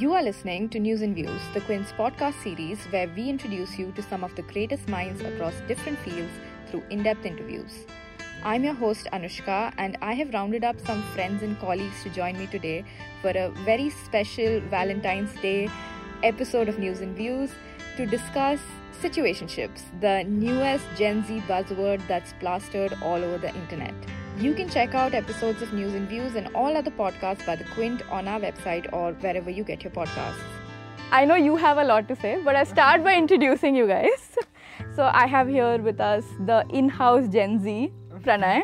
You are listening to News and Views, the Quint's podcast series where we introduce you to some of the greatest minds across different fields through in depth interviews. I'm your host Anushka, and I have rounded up some friends and colleagues to join me today for a very special Valentine's Day episode of News and Views to discuss situationships, the newest Gen Z buzzword that's plastered all over the internet. You can check out episodes of News and Views and all other podcasts by The Quint on our website or wherever you get your podcasts. I know you have a lot to say, but I start by introducing you guys. So I have here with us the in-house Gen Z, Pranay,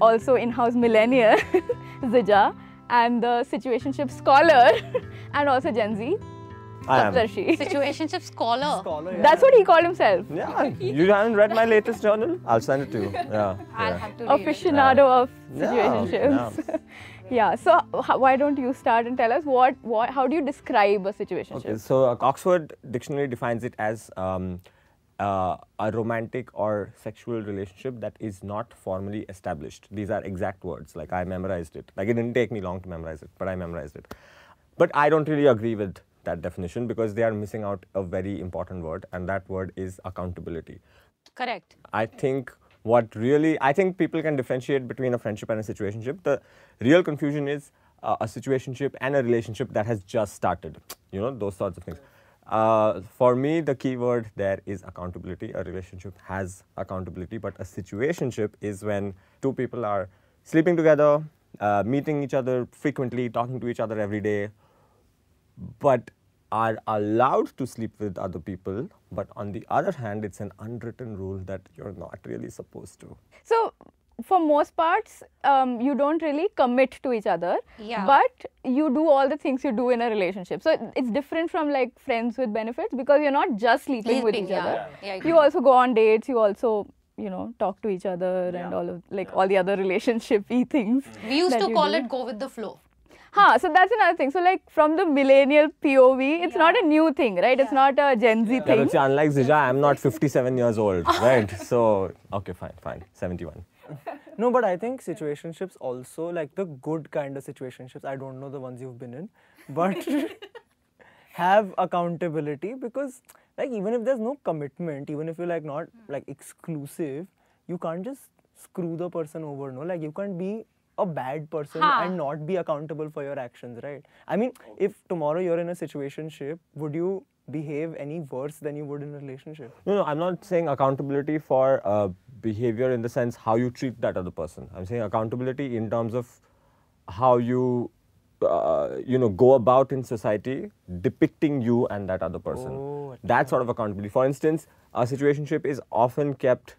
also in-house millennial, Zija, and the situationship scholar, and also Gen Z, I am. Situationship scholar. Scholar, yeah. That's what he called himself. Yeah, you haven't read my latest journal? I'll send it to you. Yeah. I'll yeah. have to read it. Aficionado of Yeah, situationships. yeah. Yeah. So h- why don't you start and tell us what, what how do you describe a situationship? Okay, so uh, Oxford Dictionary defines it as um, uh, a romantic or sexual relationship that is not formally established. These are exact words. Like I memorized it. Like it didn't take me long to memorize it, but I memorized it. But I don't really agree with that definition because they are missing out a very important word, and that word is accountability. Correct. I think what really, I think people can differentiate between a friendship and a situationship. The real confusion is uh, a situationship and a relationship that has just started. You know, those sorts of things. Uh, for me, the key word there is accountability. A relationship has accountability, but a situationship is when two people are sleeping together, uh, meeting each other frequently, talking to each other every day, but are allowed to sleep with other people. But on the other hand, it's an unwritten rule that you're not really supposed to. So for most parts, um, you don't really commit to each other. Yeah. But you do all the things you do in a relationship. So it's different from like friends with benefits because you're not just sleeping, with each yeah. other. Yeah, I you also go on dates. You also you know talk to each other and all of like all the other relationship-y things. We used to call do. it go with the flow. Huh, so that's another thing. So like from the millennial POV, it's not a new thing, right? It's not a Gen Z Yeah, thing. but see, unlike Zija, I'm not 57 years old, right? So, okay, fine, fine, 71. No, but I think situationships also, like the good kind of situationships, I don't know the ones you've been in, but have accountability because, like, even if there's no commitment, even if you're like not hmm. like exclusive, you can't just screw the person over, no? Like, you can't be a bad person Huh. and not be accountable for your actions, right? I mean, if tomorrow you're in a situation ship, would you behave any worse than you would in a relationship? No, no, I'm not saying accountability for uh, behavior in the sense how you treat that other person. I'm saying accountability in terms of how you, uh, you know, go about in society depicting you and that other person. Oh, that sort of accountability. For instance, a situationship is often kept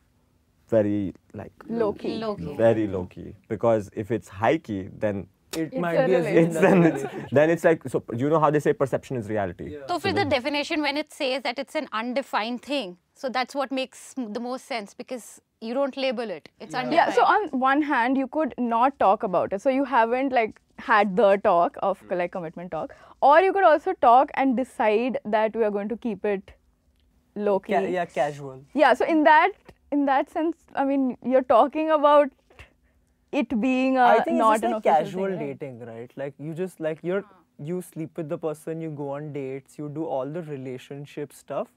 very like Low key. Low key. very low key because if it's high key, then It It's might be it's then it's then it's like so you know how they say perception is reality. So for the definition, when it says that it's an undefined thing, so that's what makes the most sense because you don't label it. It's undefined. Yeah, so on one hand, you could not talk about it. So you haven't like had the talk of mm. like commitment talk, or you could also talk and decide that we are going to keep it low key. Ca- yeah, casual. Yeah, so in that in that sense, I mean, you're talking about it being a I think not it's an just like casual thing, right? dating, right? Like you just like you're you sleep with the person, you go on dates, you do all the relationship stuff,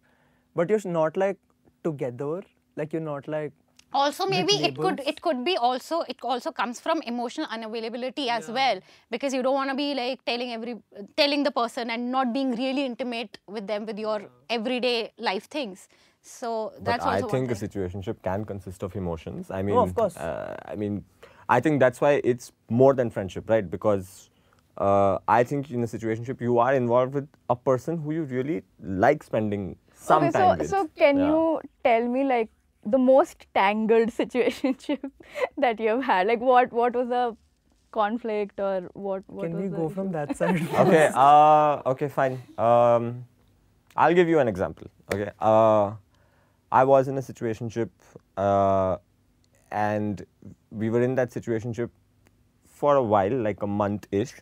but you're not like together. Like you're not like also maybe it could it could be also it also comes from emotional unavailability as well because you don't want to be like telling every telling the person and not being really intimate with them with your everyday life things so that's But that's I think a thing. situationship can consist of emotions. I mean, Oh, of course. Uh, I mean, I think that's why it's more than friendship, right? Because uh, I think in a situationship you are involved with a person who you really like spending some okay, time so with. so can Yeah. you tell me like the most tangled situationship that you have had? Like what what was the conflict or what? what can was we the go issue? from that side? okay, uh, okay, fine. Um, I'll give you an example. Okay, uh, I was in a situationship, uh, and we were in that situationship for a while, like a month ish,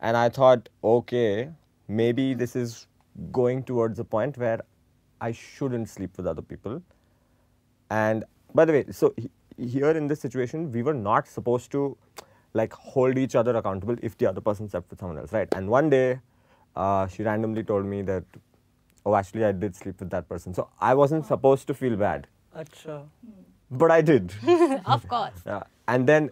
and I thought, okay, maybe this is going towards a point where I shouldn't sleep with other people. And by the way, so he- here in this situation, we were not supposed to like hold each other accountable if the other person slept with someone else, right? And one day, uh, she randomly told me that, oh, actually, I did sleep with that person. So I wasn't supposed to feel bad, Acha. but I did. of course. Yeah. And then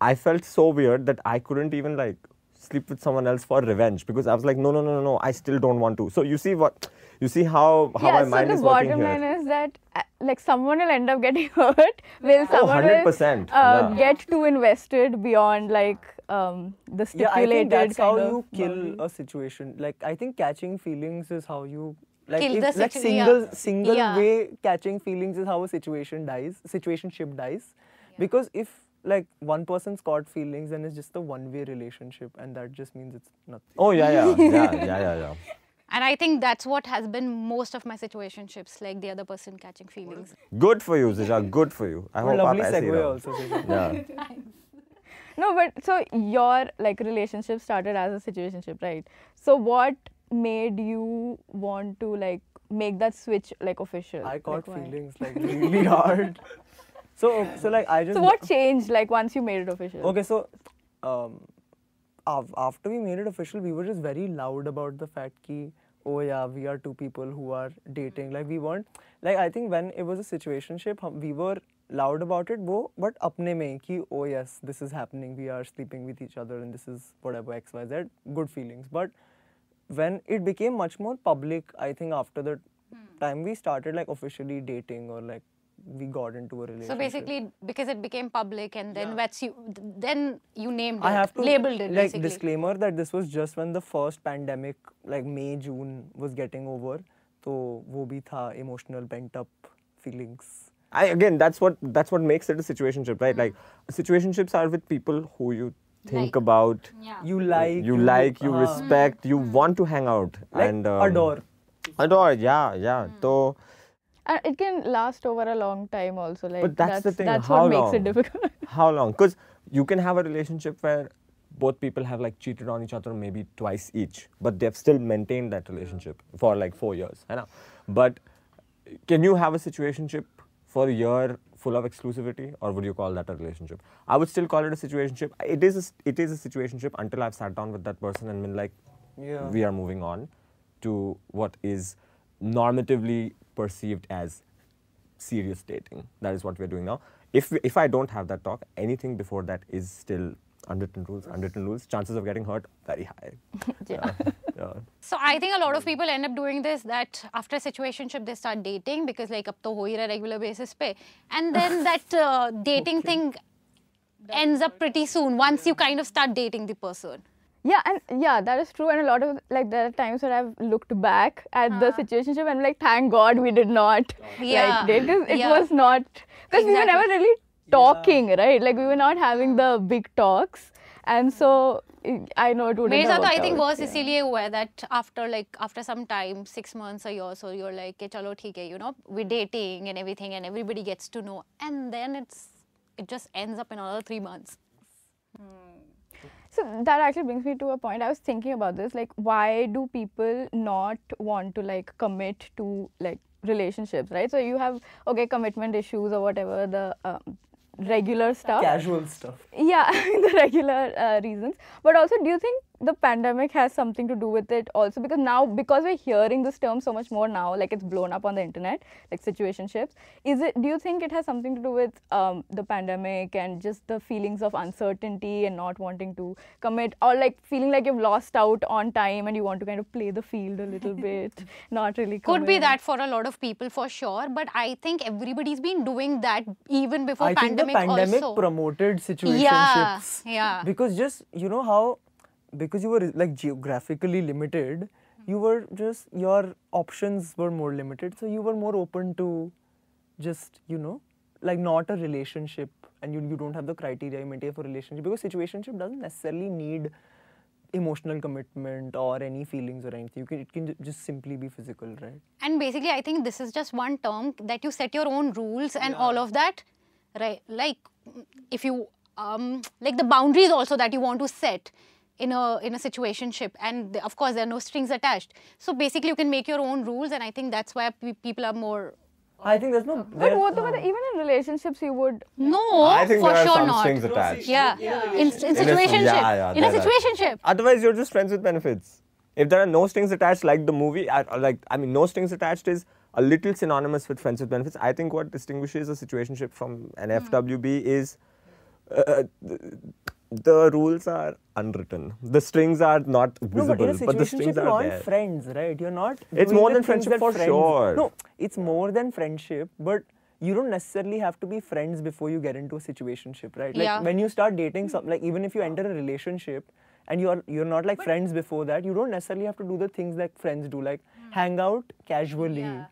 I felt so weird that I couldn't even like sleep with someone else for revenge because I was like, no, no, no, no, no, I still don't want to. So you see what, you see how how yeah, my so mind the is working bottom here. line is that uh, like someone will end up getting hurt, will Oh, someone will 100%, uh, yeah. get too invested beyond like um, the stipulated yeah, I think that's how you kill boundary. a situation. Like I think catching feelings is how you like kill if, like single single yeah. way catching feelings is how a situation dies, situationship dies, yeah. because if like one person's caught feelings then it's just a one-way relationship and that just means it's nothing. Oh yeah, yeah, yeah, yeah, yeah, yeah. And I think that's what has been most of my situationships, like the other person catching feelings. Good for you, Zija. Good for you. I well, hope lovely I segue also. Yeah. Thanks. No, but so your like relationship started as a situationship, right? So what made you want to like make that switch like official? I caught Like, feelings like really hard. So so like I just So what changed like once you made it official? Okay, so um, after we made it official, we were just very loud about the fact ki, oh yeah, we are two people who are dating. Like we weren't like I think when it was a situationship, we were loud about it, wo, but apne mein ki, oh yes, this is happening. We are sleeping with each other, and this is whatever X Y Z. Good feelings, but when it became much more public, I think after the time we started like officially dating or like we got into a relationship. So basically, because it became public, and then that's you, then you named I it, have to labeled it, like basically. disclaimer that this was just when the first pandemic like May June was getting over तो वो भी था emotional pent up feelings I, again, that's what that's what makes it a situationship, right? Like situationships are with people who you think Like. about, yeah. you like you like, you हाँ, respect, you mm. want to hang out like and um, adore Adore, yeah, yeah. Mm. So, And it can last over a long time also. Like but that's, the thing. That's how what makes long? it difficult. how long? Because you can have a relationship where both people have like cheated on each other maybe twice each, but they've still maintained that relationship mm. for like four years. I know. But can you have a situationship for a year full of exclusivity, or would you call that a relationship? I would still call it a situationship. It is a, it is a situationship until I've sat down with that person and been like, Yeah. we are moving on to what is normatively perceived as serious dating. That is what we're doing now. If if I don't have that talk, anything before that is still unwritten rules. Unwritten rules. Chances of getting hurt very high. yeah. Yeah. So I think a lot of people end up doing this that after a situationship they start dating because like up to ho hi regular basis pe and then that uh, dating thing ends up pretty soon once you kind of start dating the person. Yeah, and yeah, that is true. And a lot of like there are times where I've looked back at the situationship and like, thank God we did not Yeah. like date 'cause it Yeah. was not because we were never really talking, right? Like we were not having the big talks, and so I I know it wouldn't. मेरे have साथ तो I worked think out, verse yeah. इसीलिए हुआ है that after like after some time six months a year so you're like कि चलो ठीक है you know we're dating and everything and everybody gets to know and then it's it just ends up in another three months. So that actually brings me to a point. I was thinking about this. Like, why do people not want to like commit to like relationships, right? So you have okay commitment issues or whatever the um, regular stuff. casual stuff Yeah, the regular uh, reasons. But also, do you think the pandemic has something to do with it also? Because now, because we're hearing this term so much more now, like it's blown up on the internet, like situationships. Is it? Do you think it has something to do with um, the pandemic and just the feelings of uncertainty and not wanting to commit, or like feeling like you've lost out on time and you want to kind of play the field a little bit, not really. Could be that for a lot of people for sure, but I think everybody's been doing that even before I think the pandemic, pandemic also. promoted situationships yeah yeah. because just you know how because you were like geographically limited you were just your options were more limited. So you were more open to just you know like not a relationship and you, you don't have the criteria you maintain for relationship because situationship doesn't necessarily need emotional commitment or any feelings or anything. You can it can just simply be physical right? And basically, I think this is just one term that you set your own rules and all of that, right? Like, if you um, like the boundaries also that you want to set in a in a situationship, and the- of course there are no strings attached. So basically, you can make your own rules, and I think that's why pe- people are more. i think there's no But there- what about even in relationships you would No, I think for there are sure some not. strings attached. Yeah, in, in In a- situationship. yeah, yeah, in a there are. situationship. Otherwise, you're just friends with benefits. If there are no strings attached, like the movie, I, like I mean, no strings attached is a little synonymous with friends with benefits. I think what distinguishes a situationship from an FWB is uh, the, the rules are unwritten. The strings are not No, visible, but in a but the situationship, strings you are want there. friends, right? You're not. It's doing more the than friendship for friends- sure. No, it's more than friendship, but you don't necessarily have to be friends before you get into a situationship, right? Like Yeah. when you start dating, some like even if you enter a relationship and you're you're not like friends before that, you don't necessarily have to do the things that friends do, like hmm. hang out casually, Yeah.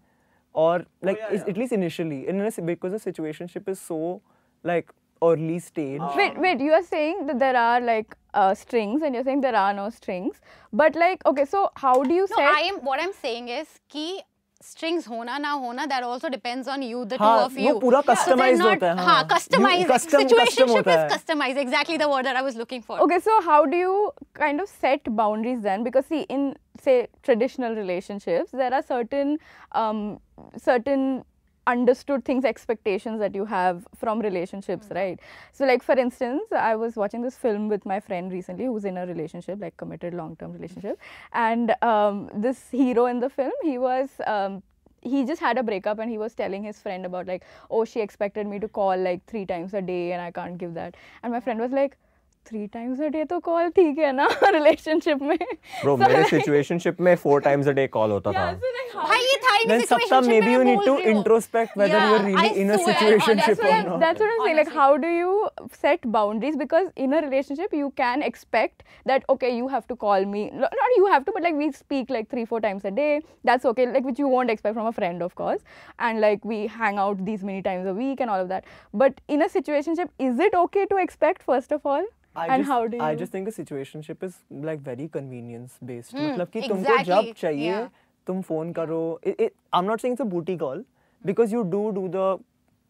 or oh, like is- at least initially, in a, because the situationship is so like early stage. Wait, ah. wait, you are saying that there are like uh, strings and you're saying there are no strings. But like, okay, so how do you no. I am, what I'm saying is ki strings hona na hona that also depends on you the haan, two of you. pura customized so not, hota hai ha customized. Custom, situationship custom is customized. Exactly the word that i was looking for. Okay so how do you kind of set boundaries then? Because see in say traditional relationships there are certain um, certain understood things, expectations that you have from relationships, right? So, like for instance, I was watching this film with my friend recently, who's in a relationship, like committed long-term relationship, and um, this hero in the film, he was. Um, he just had a breakup and he was telling his friend about like oh she expected me to call like three times a day and i can't give that and my friend was like three times a day तो call ठीक है ना relationship में? Bro मेरे situationship में four times a day call होता था। भाई ये था ही सबका maybe you need to introspect whether you are really in a situationship or not that's what I am saying like how do you set boundaries because in a relationship you can expect that okay you have to call me not you have to but like we speak like three four times a day that's okay like which you won't expect from a friend of course and like we hang out these many times a week and all of that but in a situationship is it okay to expect first of all I and just, how do you? I just think a situationship is like very convenience based. Hmm, मतलब कि तुमको जब चाहिए yeah. तुम phone करो. It, it, I'm not saying it's a booty call because you do do the,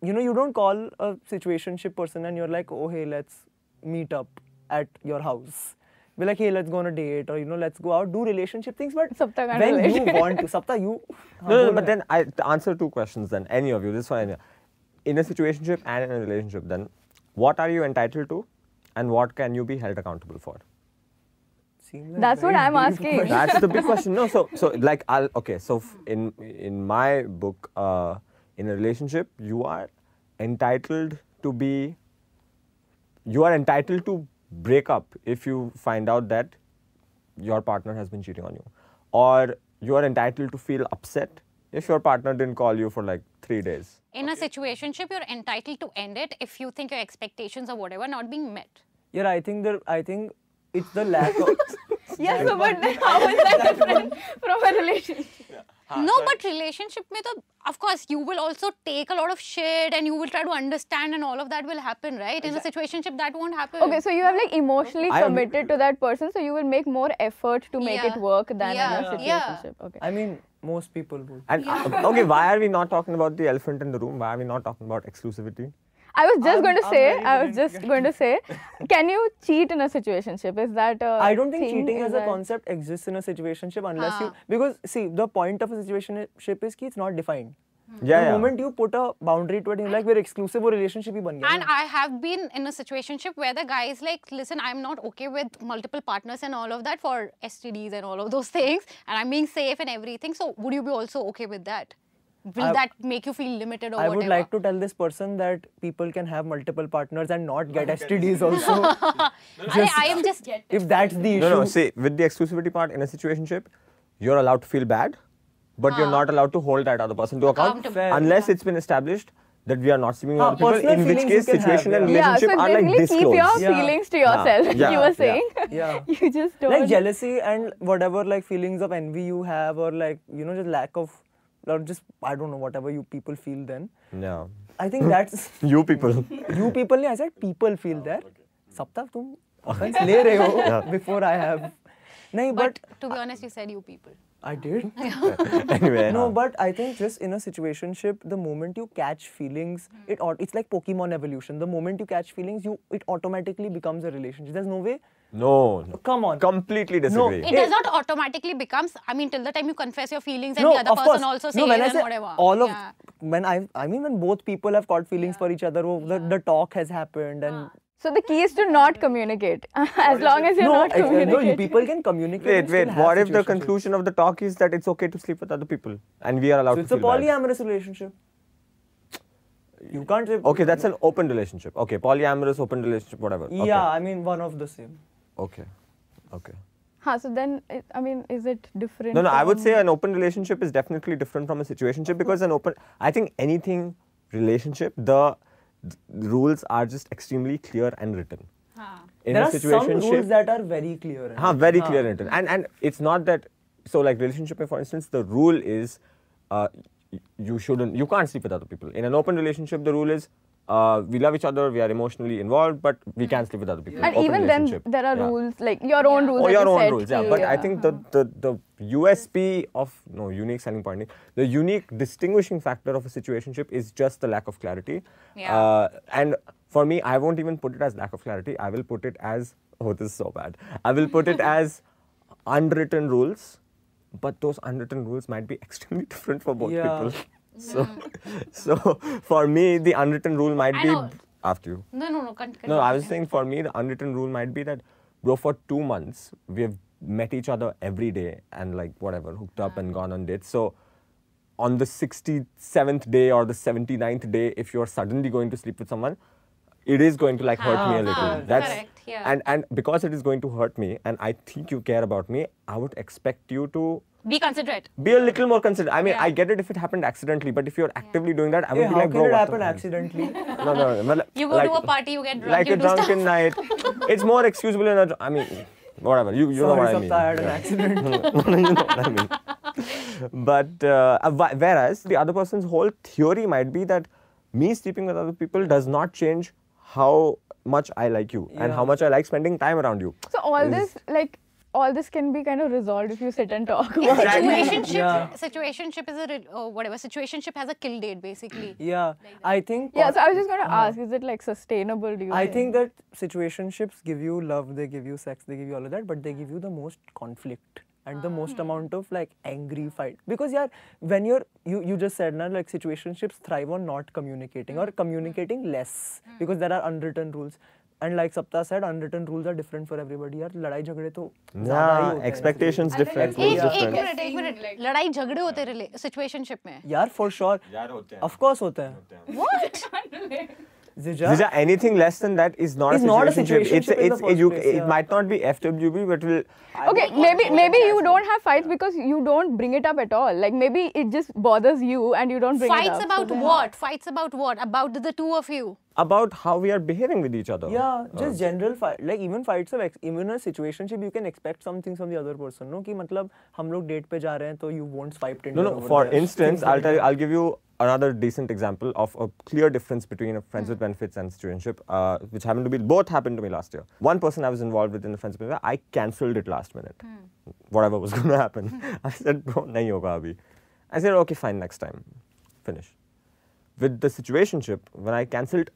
you know, you don't call a situationship person and you're like, oh hey, let's meet up at your house. Be like, hey, let's go on a date or you know, let's go out, do relationship things. But Sapta when you want to, Sapta, you. No, no, no, but then I to answer two questions then. Any of you, this one. In a situationship and in a relationship, then what are you entitled to, and what can you be held accountable for? Like That's what I'm asking. question. That's the big question. No, so so like I'll okay. So f- in in my book, uh, in a relationship, you are entitled to be. You are entitled to break up if you find out that your partner has been cheating on you, or you are entitled to feel upset if your partner didn't call you for like three days. In a situationship, you're entitled to end it if you think your expectations or whatever not being met. Yeah, I think there. I think it's the lack of. yeah, so but then how is that different from a relationship? No, but relationship में तो of course you will also take a lot of shit and you will try to understand and all of that will happen, right? In a situationship that won't happen. Okay, so you have like emotionally I am- committed to that person, so you will make more effort to make Yeah. it work than Yeah. in a Yeah. situationship. Okay. I mean, most people would. And uh, okay, why are we not talking about the elephant in the room? Why are we not talking about exclusivity? I was just I'm, going to I'm say, I was just going to say, can you cheat in a situationship? Is that I don't think cheating is as a concept exists in a situationship unless ah. you because see the point of a situationship is ki it's not defined. Hmm. Yeah, the yeah. moment you put a boundary to it, you like we're exclusive or relationship hi ban gaya. And I have been in a situationship where the guy is like, listen, I'm not okay with multiple partners and all of that for STDs and all of those things, and I'm being safe and everything. So would you be also okay with that? Will I- that make you feel limited or I whatever? would like to tell this person that people can have multiple partners and not get STDs also. I, I am just. if that's the issue. No, no. See, with the exclusivity part in a situationship, you're allowed to feel bad, but you're not allowed to hold that other person to account Accountable. Fair. unless it's been established that we are not seeing with Ah, other people. In which case, you can have, situation and yeah. Yeah, relationship so are like this keep your. Yeah. feelings to yourself. Yeah, you were yeah. saying. Yeah. you just don't. like jealousy and whatever like feelings of envy you have or like you know just lack of or just I don't know whatever you people feel then. Yeah. I think that's You people. you people नहीं I said people feel that. सप्ताह तुम offense ले रहे हो before I have. नहीं But but to be honest, you said you people. I did. anyway. No, हाँ. but I think just in a situationship, the moment you catch feelings, Hmm. it it's like Pokemon evolution. The moment you catch feelings, you it automatically becomes a relationship. There's no way. No. no. Come on. Completely disagree. It Eh. does not automatically becomes. I mean, till the time you confess your feelings and no, the other of person course. also no, says when I and say whatever. all of Yeah. when I I mean when both people have caught feelings for each other, oh, the, the talk has happened and So the key is to not communicate. as long as you're no, not communicating. uh, no, you people can communicate. Wait, and wait. What if the conclusion of the talk is that it's okay to sleep with other people and we are allowed to sleep. So to it's a feel bad? polyamorous relationship. You can't say. Okay, that's an open relationship. Okay, polyamorous, open relationship, whatever. Okay. Yeah, I mean one of the same. Okay. Okay. Huh, so then, I mean, is it different? No, no, I would say an open relationship is definitely different from a situationship because an open, I think anything relationship, the, the rules are just extremely clear and written. In there a are some rules that are very clear. in very हाँ. clear and written. And, and it's not that, so like relationship, for instance, the rule is uh, you shouldn't, you can't sleep with other people. In an open relationship, the rule is uh, we love each other, we are emotionally involved, but we can't sleep with other people. And Open even then, there are Yeah. rules, like your own rules. Oh, your own set rules, yeah. to- But I think the, the, the USP of, no, unique selling point, the unique distinguishing factor of a situationship is just the lack of clarity. Yeah. Uh, and for me, I won't even put it as lack of clarity. I will put it as, oh, this is so bad. I will put it as unwritten rules, but those unwritten rules might be extremely different for both Yeah. people. So, so for me, the unwritten rule might I be know. after you. No, no, no. Con- No, I was saying for me, the unwritten rule might be that, bro, for two months, we have met each other every day and like whatever, hooked up and gone on dates. So on the 67th day or the 79th day, if you're suddenly going to sleep with someone, it is going to like hurt me a little. Ah, That's correct, yeah. and and because it is going to hurt me, and I think you care about me, I would expect you to Be considerate. be a little more considerate. I mean, Yeah. I get it if it happened accidentally, but if you're actively doing that, I would Hey, be how like, can bro, it what happen accidentally? No, no, no. You go to a party, you get drunk, Like you a do stuff. drunken night. It's more excusable in a. dr- I mean, whatever. You, you know Sorry, what I mean. Sapta, I had an Yeah. accident. you know what I mean. But uh, uh, whereas the other person's whole theory might be that me sleeping with other people does not change how much I like you and how much I like spending time around you. So all Is- this, like, all this can be kind of resolved if you sit and talk about it. Exactly. Situationship, Yeah. situationship is a re- uh, whatever. Situationship has a kill date basically. Yeah, I think. Yeah, so I was just going to uh-huh. ask, is it like sustainable? Do you I think that situationships give you love, they give you sex, they give you all of that, but they give you the most conflict and the most hmm. amount of like angry fight. Because yeah, when you're you you just said now like situationships thrive on not communicating or hmm. Hmm. communicating less because there are unwritten rules. And like Sapta said, unwritten rules are different for everybody. यार लड़ाई झगड़े तो ज़्यादा ही Yeah, different. it's एक. Minute एक minute लड़ाई झगड़े होते रिले सिचुएशनशिप में यार for sure. यार होते हैं। Of course होते हैं. what Zija, Zija, anything less than that is not Is a not a situationship. It's, the it's, first you, place, it might not be FWB, but will. Okay, maybe maybe you don't have fights because you don't bring it up at all. Like maybe it just bothers you and you don't bring fights it up. fights about So what fights about what about the two of you About how we are behaving with each other. Yeah, just general fight. Like even fights of ex- even a situationship, you can expect some things from the other person. No, कि मतलब हम लोग date पे जा रहे हैं तो you won't swipe Tinder. No, no. over For there. instance, Things I'll like tell you, that. I'll give you another decent example of a clear difference between a friends with benefits and situationship, uh, which happened to be both happened to me last year. One person I was involved with in the friends with benefits, I cancelled it last minute. Whatever was going to happen, I said, bro, nahi hoga abhi. I said, okay, fine, next time, finish. With the situationship, when I cancelled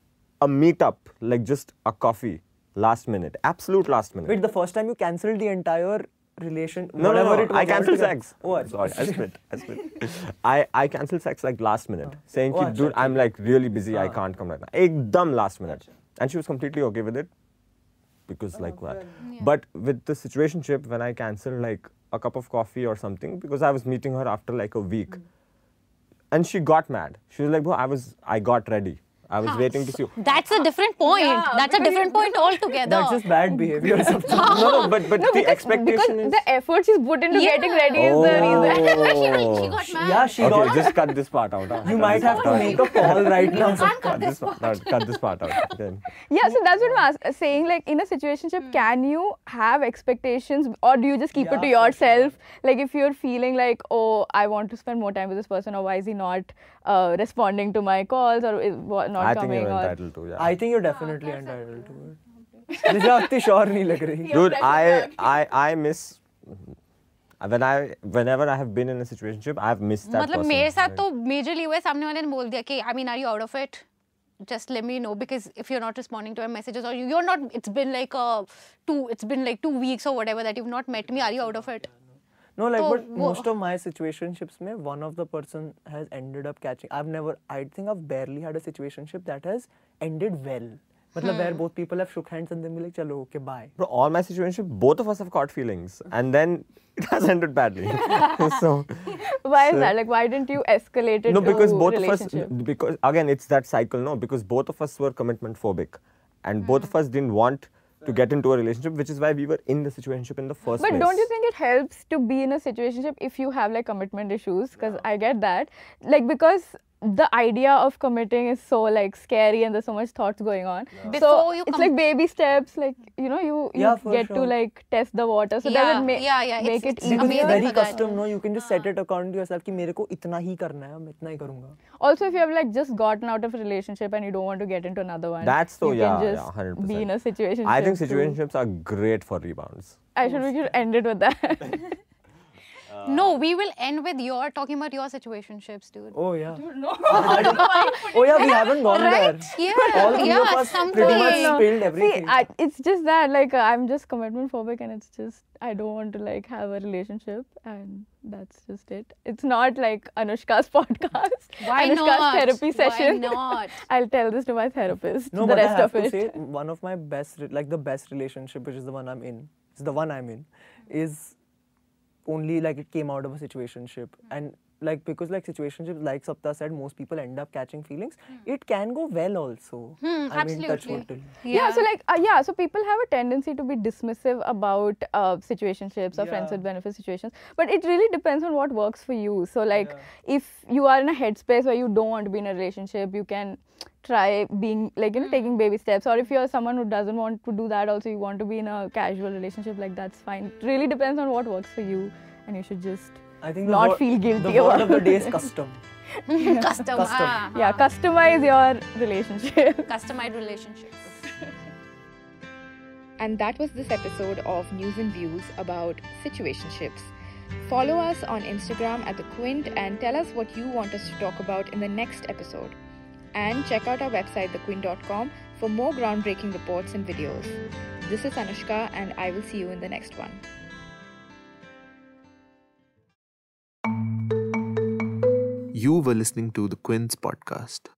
a meetup, like just a coffee, last minute, absolute last minute. Wait, the first time you cancelled the entire relation, no, whatever no, no. it was. I cancelled sex. What? Sorry, I spit. I spit. I, I cancelled sex like last minute, oh. saying, dude. I'm like really busy. I ah. can't come right now. Ekdam last minute. And she was completely okay with it because, like, oh, what? Yeah. But with the situationship, when I cancelled like a cup of coffee or something, because I was meeting her after like a week. Mm. And she got mad. She was like, well, I was, I got ready. I was waiting to see you. that's a different point Yeah, that's a different point altogether That's just bad behavior. or no, no, but, but No, the because, expectation because is. the effort she's put into getting Yeah. ready is the reason. she, got, she Oh. got mad yeah, she Okay, got. just cut this part out. huh? You might have to make a call right now. can't cut cut this this part out. Cut this part out. Okay. Yeah, so that's what I'm ask- saying. Like in a situationship, can you have expectations, or do you just keep it to Yeah, for yourself? Like if you're feeling like, oh, I want to spend more time with this person, or why is he not uh, responding to my calls, or is what not I think coming? you're or entitled to. Yeah. I think you're definitely entitled to it. Zija इतनी sure नहीं लग रही. Dude, I, I, I miss. When I, whenever I have been in a situationship, I've missed that मतलब person. मेरे साथ Like, तो majorly हुआ है सामने वाले ने बोल दिया कि I mean are you out of it just let me know because if you're not responding to my messages or you, you're not it's been like uh two it's been like two weeks or whatever that you've not met me are you out of it No, like, but most of my situationships, में one of the person has ended up catching. I've never, I think I've barely had a situationship that has ended well. Matlab hmm. where both people have shook hands and then be like, chalo, okay, bye. Bro, all my situationship, both of us have caught feelings, and then it has ended badly. so Why is So- that? Like, why didn't you escalate it no, because both of us, because again, it's that cycle. No, because both of us were commitment phobic, and both hmm. of us didn't want to get into a relationship, which is why we were in the situationship in the first But place. But don't you think it helps to be in a situationship if you have like commitment issues? Because I get that. Like because the idea of committing is so like scary and there's so much thoughts going on. So Before you it's com- like baby steps. Like you know you, you Yeah, for get to sure. like test the water. So Yeah, that would ma- yeah, yeah, make it's- it it's easier. Because it's amazing very for that. custom, no? You can just set it according to yourself कि मेरे को इतना ही करना है, मैं इतना ही करूँगा. Also, if you have like just gotten out of a relationship and you don't want to get into another one, That's so- you yeah, can yeah, just 100%. be in a situation. I think situationships are great for rebounds. I should we should end it with that. no, we will end with your talking about your situationships, dude. Oh yeah. dude. oh yeah, we haven't gone Right? there. Yeah, All three yeah, of us something. pretty much No. spilled See. I, it's just that like uh, I'm just commitment phobic and it's just I don't want to like have a relationship and that's just it. It's not like Anushka's podcast. Why Anushka's not? therapy Why session. not? I'll tell this to my therapist. No, the but I have of to it. say, one of my best, re- like the best relationship, which is the one I'm in, is the one I'm in, is only like it came out of a situationship, hmm. and like because like situationships, like Sapta said, most people end up catching feelings. It can go well also. Hmm, I mean, touch absolutely. wood till- yeah. so like uh, yeah so people have a tendency to be dismissive about uh, situationships or friends with benefit situations but it really depends on what works for you. So like if you are in a headspace where you don't want to be in a relationship you can try being like you know taking baby steps or if you're someone who doesn't want to do that also you want to be in a casual relationship like that's fine. It really depends on what works for you and you should just I think the not word- feel guilty The word about of the day it. is custom. Custom. Custom. ah, yeah ah. customize your relationship Customized relationships. And that was this episode of News and Views about situationships. Follow us on Instagram at The Quint and tell us what you want us to talk about in the next episode. And check out our website, thequint.com, for more groundbreaking reports and videos. This is Anushka, and I will see you in the next one. You were listening to the Quint podcast.